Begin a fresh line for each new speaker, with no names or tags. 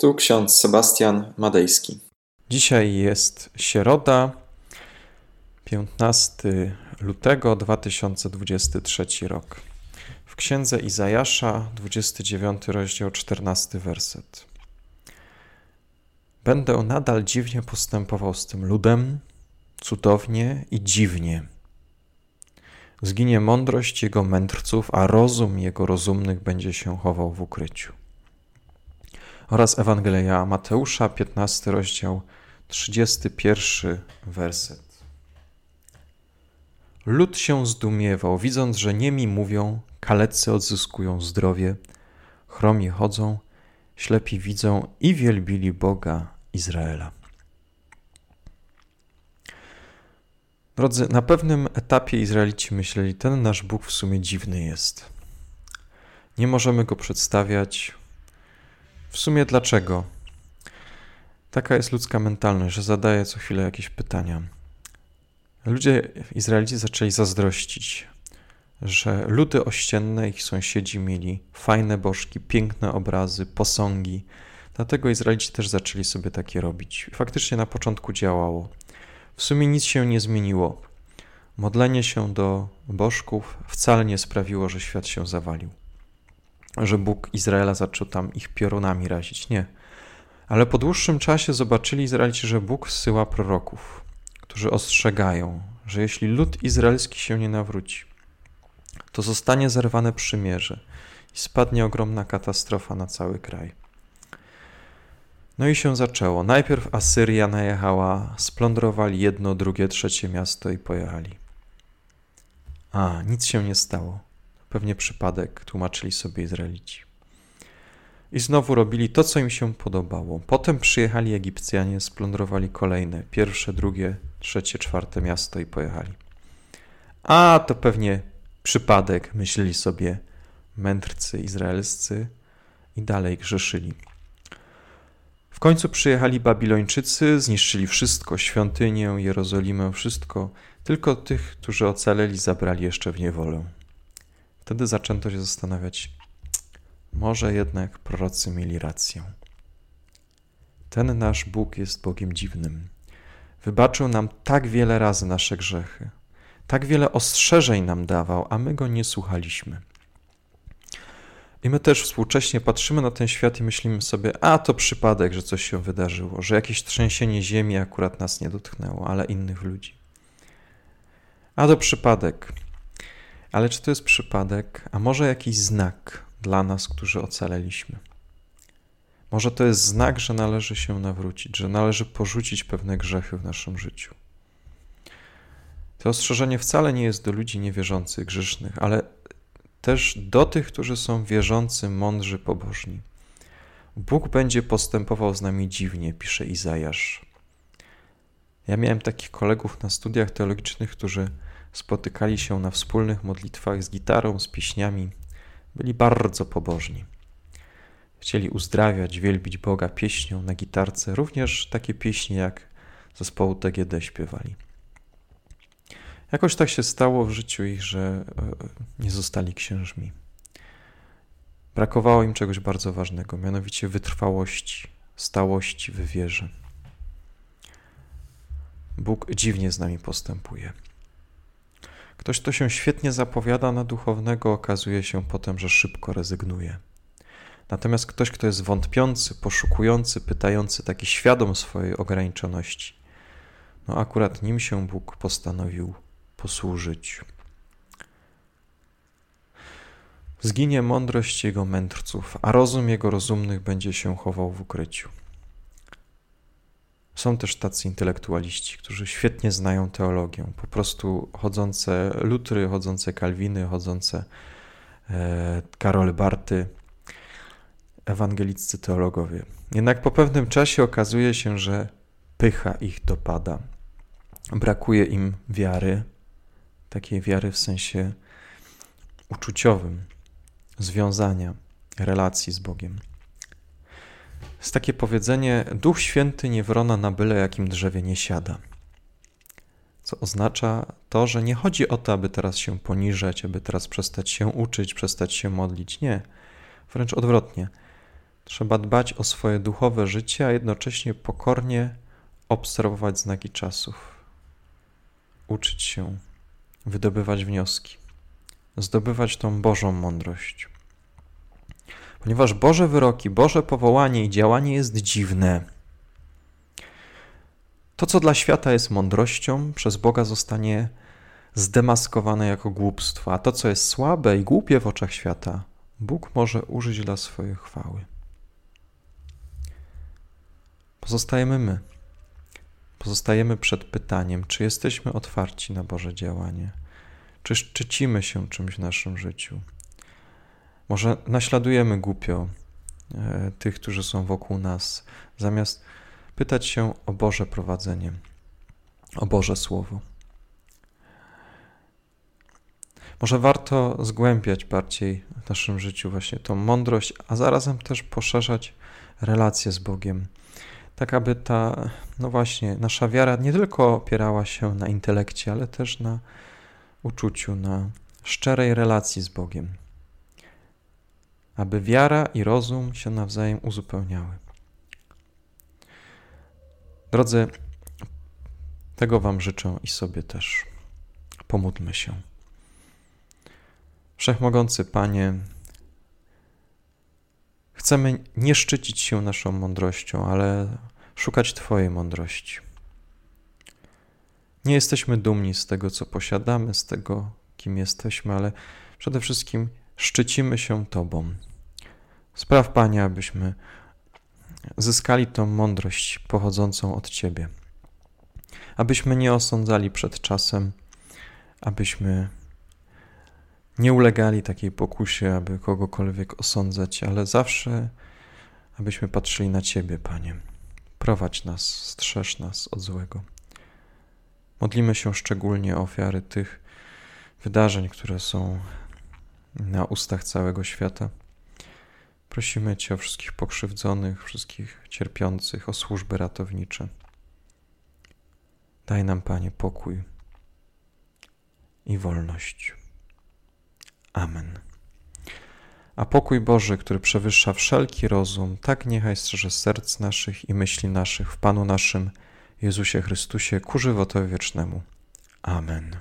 Tu ksiądz Sebastian Madejski.
Dzisiaj jest środa, 15 lutego 2023 rok. W księdze Izajasza, 29 rozdział, 14 werset. Będę nadal dziwnie postępował z tym ludem, cudownie i dziwnie. Zginie mądrość jego mędrców, a rozum jego rozumnych będzie się chował w ukryciu oraz Ewangelia Mateusza, 15 rozdział, 31 werset. Lud się zdumiewał, widząc, że niemi mówią, kalecy odzyskują zdrowie, chromi chodzą, ślepi widzą i wielbili Boga Izraela. Drodzy, na pewnym etapie Izraelici myśleli, ten nasz Bóg w sumie dziwny jest. Nie możemy go przedstawiać w sumie dlaczego? Taka jest ludzka mentalność, że zadaje co chwilę jakieś pytania. Ludzie, Izraelici zaczęli zazdrościć, że ludy ościenne, ich sąsiedzi mieli fajne bożki, piękne obrazy, posągi. Dlatego Izraelici też zaczęli sobie takie robić. Faktycznie na początku działało. W sumie nic się nie zmieniło. Modlenie się do bożków wcale nie sprawiło, że świat się zawalił że Bóg Izraela zaczął tam ich piorunami razić. Nie. Ale po dłuższym czasie zobaczyli Izraelici, że Bóg zsyła proroków, którzy ostrzegają, że jeśli lud izraelski się nie nawróci, to zostanie zerwane przymierze i spadnie ogromna katastrofa na cały kraj. No i się zaczęło. Najpierw Asyria najechała, splądrowali jedno, drugie, trzecie miasto i pojechali. A, nic się nie stało. Pewnie przypadek, tłumaczyli sobie Izraelici. I znowu robili to, co im się podobało. Potem przyjechali Egipcjanie, splądrowali kolejne, pierwsze, drugie, trzecie, czwarte miasto i pojechali. A to pewnie przypadek, myśleli sobie mędrcy izraelscy i dalej grzeszyli. W końcu przyjechali Babilończycy, zniszczyli wszystko, świątynię, Jerozolimę, wszystko, tylko tych, którzy ocaleli, zabrali jeszcze w niewolę. Wtedy zaczęto się zastanawiać, może jednak prorocy mieli rację. Ten nasz Bóg jest Bogiem dziwnym. Wybaczył nam tak wiele razy nasze grzechy, tak wiele ostrzeżeń nam dawał, a my go nie słuchaliśmy. I my też współcześnie patrzymy na ten świat i myślimy sobie, a to przypadek, że coś się wydarzyło, że jakieś trzęsienie ziemi akurat nas nie dotknęło, ale innych ludzi. A to przypadek, ale czy to jest przypadek, a może jakiś znak dla nas, którzy ocaleliśmy? Może to jest znak, że należy się nawrócić, że należy porzucić pewne grzechy w naszym życiu. To ostrzeżenie wcale nie jest do ludzi niewierzących, grzesznych, ale też do tych, którzy są wierzący, mądrzy, pobożni. Bóg będzie postępował z nami dziwnie, pisze Izajasz. Ja miałem takich kolegów na studiach teologicznych, którzy spotykali się na wspólnych modlitwach z gitarą, z pieśniami. Byli bardzo pobożni. Chcieli uzdrawiać, wielbić Boga pieśnią na gitarce, również takie pieśni jak zespołu TGD śpiewali. Jakoś tak się stało w życiu ich, że e, nie zostali księżmi. Brakowało im czegoś bardzo ważnego, mianowicie wytrwałości, stałości w wierze. Bóg dziwnie z nami postępuje. Ktoś, kto się świetnie zapowiada na duchownego, okazuje się potem, że szybko rezygnuje. Natomiast ktoś, kto jest wątpiący, poszukujący, pytający, taki świadom swojej ograniczoności, no akurat nim się Bóg postanowił posłużyć. Zginie mądrość jego mędrców, a rozum jego rozumnych będzie się chował w ukryciu. Są też tacy intelektualiści, którzy świetnie znają teologię, po prostu chodzące Lutry, chodzące Kalwiny, chodzące e, Karol Barty, ewangeliccy teologowie. Jednak po pewnym czasie okazuje się, że pycha ich dopada. Brakuje im wiary, takiej wiary w sensie uczuciowym, związania, relacji z Bogiem. Jest takie powiedzenie: Duch Święty nie wrona na byle jakim drzewie nie siada. Co oznacza to, że nie chodzi o to, aby teraz się poniżać, aby teraz przestać się uczyć, przestać się modlić. Nie, wręcz odwrotnie. Trzeba dbać o swoje duchowe życie, a jednocześnie pokornie obserwować znaki czasów, uczyć się, wydobywać wnioski, zdobywać tą Bożą mądrość. Ponieważ Boże wyroki, Boże powołanie i działanie jest dziwne. To, co dla świata jest mądrością, przez Boga zostanie zdemaskowane jako głupstwo, a to, co jest słabe i głupie w oczach świata, Bóg może użyć dla swojej chwały. Pozostajemy my. Pozostajemy przed pytaniem, czy jesteśmy otwarci na Boże działanie, czy szczycimy się czymś w naszym życiu. Może naśladujemy głupio e, tych, którzy są wokół nas, zamiast pytać się o Boże prowadzenie, o Boże Słowo. Może warto zgłębiać bardziej w naszym życiu właśnie tą mądrość, a zarazem też poszerzać relacje z Bogiem. Tak, aby ta, no właśnie, nasza wiara nie tylko opierała się na intelekcie, ale też na uczuciu, na szczerej relacji z Bogiem. Aby wiara i rozum się nawzajem uzupełniały. Drodzy, tego Wam życzę i sobie też. Pomódlmy się. Wszechmogący Panie, chcemy nie szczycić się naszą mądrością, ale szukać Twojej mądrości. Nie jesteśmy dumni z tego, co posiadamy, z tego, kim jesteśmy, ale przede wszystkim szczycimy się Tobą. Spraw, Panie, abyśmy zyskali tą mądrość pochodzącą od Ciebie. Abyśmy nie osądzali przed czasem, abyśmy nie ulegali takiej pokusie, aby kogokolwiek osądzać, ale zawsze, abyśmy patrzyli na Ciebie, Panie. Prowadź nas, strzeż nas od złego. Modlimy się szczególnie o ofiary tych wydarzeń, które są na ustach całego świata. Prosimy Cię o wszystkich pokrzywdzonych, wszystkich cierpiących, o służby ratownicze. Daj nam, Panie, pokój i wolność. Amen. A pokój Boży, który przewyższa wszelki rozum, tak niechaj strzeże serc naszych i myśli naszych w Panu naszym Jezusie Chrystusie ku żywotowi wiecznemu. Amen.